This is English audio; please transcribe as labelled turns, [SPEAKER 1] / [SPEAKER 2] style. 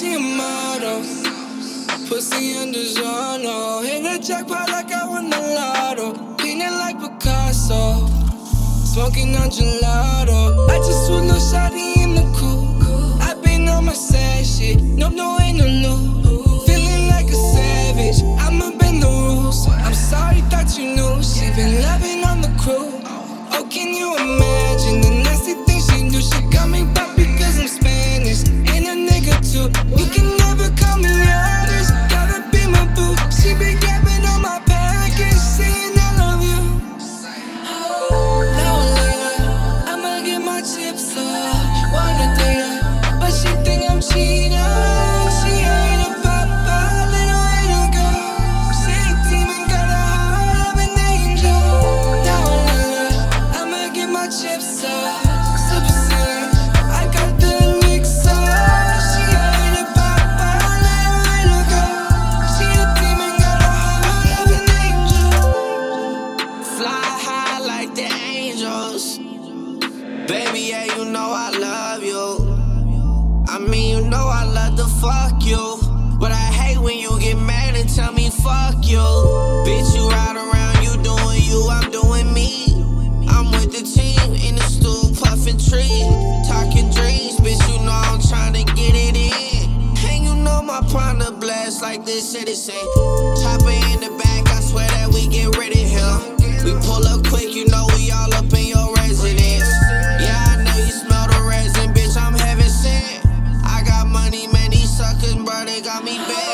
[SPEAKER 1] I think she a model. Pussy under Zano. Hit a jackpot like I won the lotto. Painted like Picasso. Smoking on gelato. I just want no shawty
[SPEAKER 2] Baby, yeah, you know I love you. I mean, you know I love to fuck you. But I hate when you get mad and tell me fuck you. Bitch, you ride around, you doing you, I'm doing me. I'm with the team in the stool, puffin' tree. Talking dreams, bitch, you know I'm trying to get it in. And you know my partner blast like this citizen. Chopper in the back, I swear that we get rid of him. We pull up quick, you know we all up in got me bad.